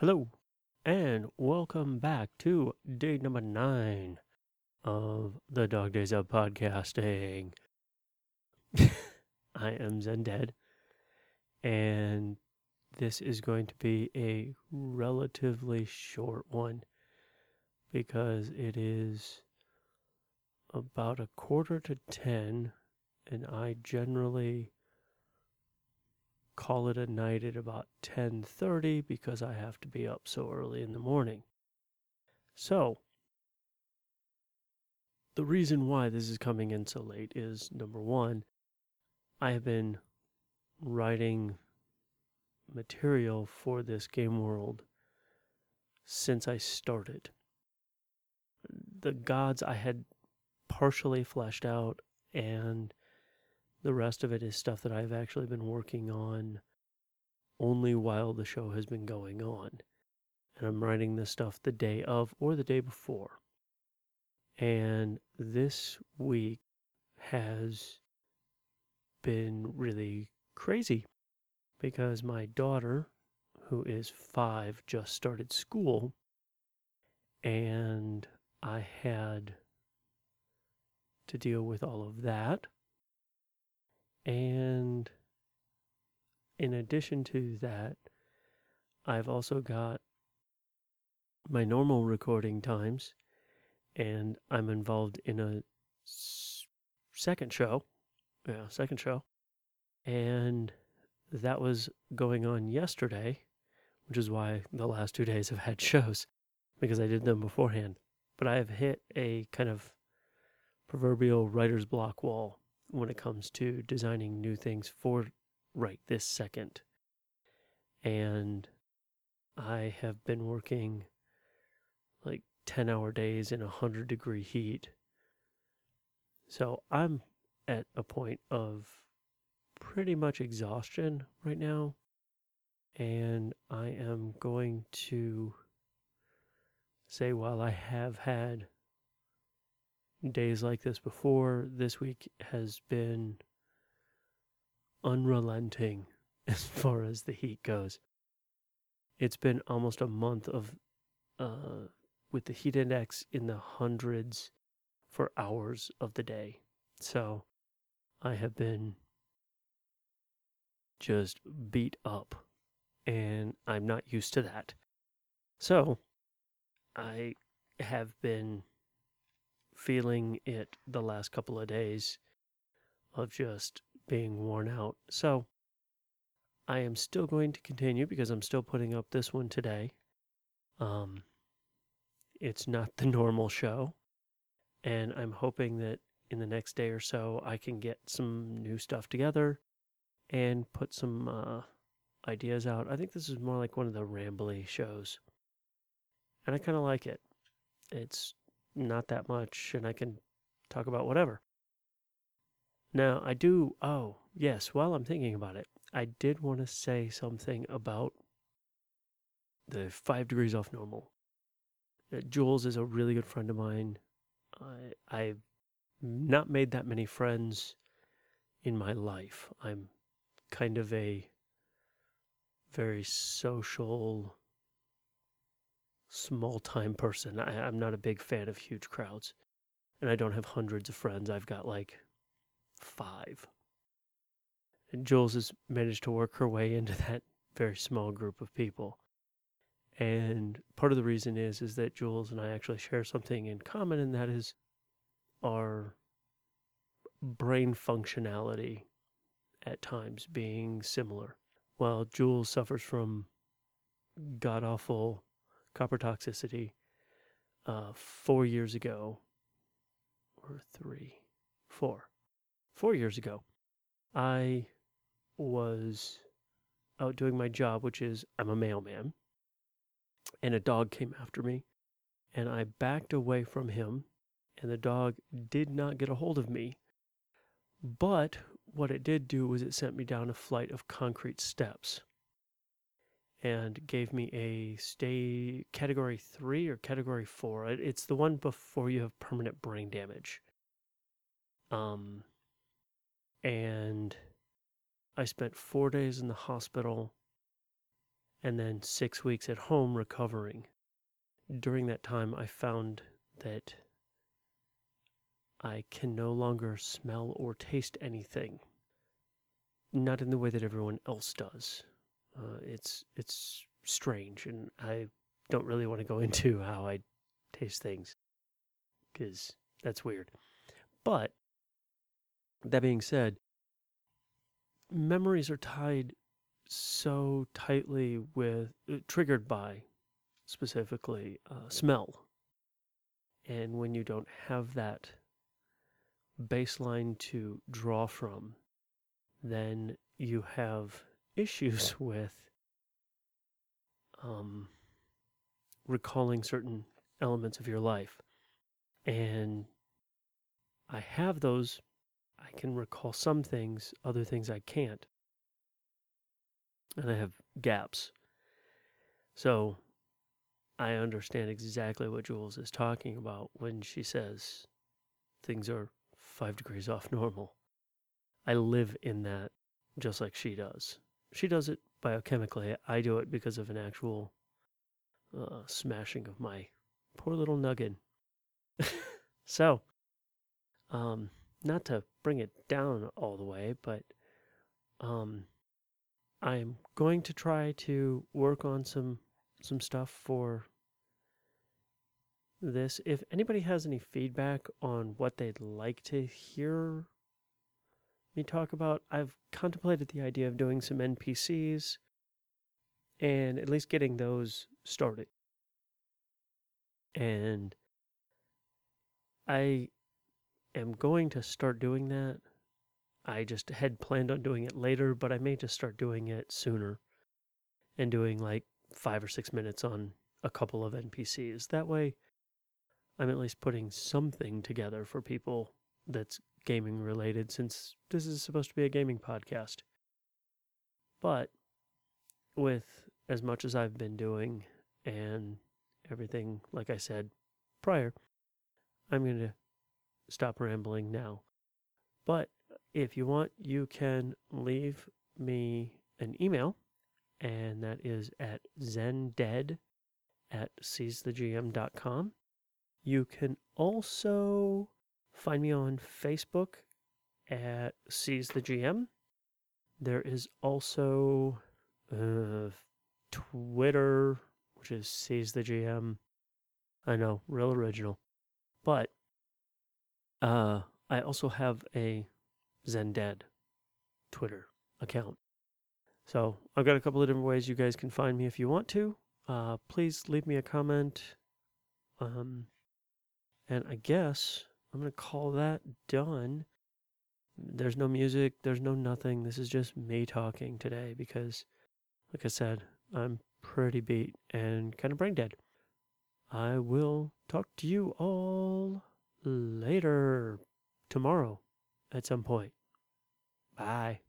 Hello, and welcome back to day number nine of the Dog Days of Podcasting. I am Zendead, and this is going to be a relatively short one because it is about a quarter to ten, and I generally call it a night at about 10:30 because I have to be up so early in the morning. So, the reason why this is coming in so late is number 1, I have been writing material for this game world since I started. The gods I had partially fleshed out and the rest of it is stuff that I've actually been working on only while the show has been going on. And I'm writing this stuff the day of or the day before. And this week has been really crazy because my daughter, who is five, just started school. And I had to deal with all of that and in addition to that, I've also got my normal recording times, and I'm involved in a s- second show. Yeah, second show. And that was going on yesterday, which is why the last two days have had shows because I did them beforehand. But I have hit a kind of proverbial writer's block wall when it comes to designing new things for right this second. And I have been working like 10 hour days in 100 degree heat. So I'm at a point of pretty much exhaustion right now. And I am going to say, while I have had days like this before. This week has been unrelenting as far as the heat goes. It's been almost a month of uh, with the heat index in the hundreds for hours of the day. So I have been just beat up and I'm not used to that. So I have been feeling it the last couple of days of just being worn out. So I am still going to continue because I'm still putting up this one today. Um, it's not the normal show, and I'm hoping that in the next day or so I can get some new stuff together and put some uh, ideas out. I think this is more like one of the rambly shows, and I kind of like it. It's not that much, and I can talk about whatever. Now, I do, oh, yes, while I'm thinking about it, I did want to say something about the five degrees off normal. Uh, Jules is a really good friend of mine. I, I've not made that many friends in my life. I'm kind of a very social, small time person. I, I'm not a big fan of huge crowds. And I don't have hundreds of friends. I've got like five. And Jules has managed to work her way into that very small group of people. And part of the reason is is that Jules and I actually share something in common, and that is our brain functionality at times being similar. While Jules suffers from god awful copper toxicity uh, four years ago, or three, four, four years ago, I was out doing my job, which is I'm a mailman, and a dog came after me, and I backed away from him, and the dog did not get a hold of me. But what it did do was it sent me down a flight of concrete steps and gave me a stay category three or category four. It's the one before you have permanent brain damage. Um, and I spent four days in the hospital, and then six weeks at home recovering. During that time, I found that I can no longer smell or taste anything. Not in the way that everyone else does. Uh, it's it's strange, and I don't really want to go into how I taste things because that's weird. But that being said, memories are tied so tightly with uh, triggered by specifically uh, smell and when you don't have that baseline to draw from then you have issues with um, recalling certain elements of your life and i have those I can recall some things, other things I can't. And I have gaps. So I understand exactly what Jules is talking about when she says things are five degrees off normal. I live in that just like she does. She does it biochemically. I do it because of an actual uh, smashing of my poor little nugget. so, um, not to bring it down all the way, but um, I'm going to try to work on some some stuff for this. If anybody has any feedback on what they'd like to hear me talk about, I've contemplated the idea of doing some NPCs and at least getting those started. And I am going to start doing that. I just had planned on doing it later, but I may just start doing it sooner and doing like five or six minutes on a couple of NPCs. That way, I'm at least putting something together for people that's gaming related since this is supposed to be a gaming podcast. But with as much as I've been doing and everything, like I said prior, I'm going to stop rambling now. But if you want, you can leave me an email, and that is at zendead at seizethegm.com. You can also find me on Facebook at Seize the GM. There is also uh, Twitter, which is Seize the GM. I know, real original. But uh, I also have a Zendead Twitter account. So I've got a couple of different ways you guys can find me if you want to. Uh, please leave me a comment. Um, and I guess I'm going to call that done. There's no music, there's no nothing. This is just me talking today because, like I said, I'm pretty beat and kind of brain dead. I will talk to you all later tomorrow at some point. Bye.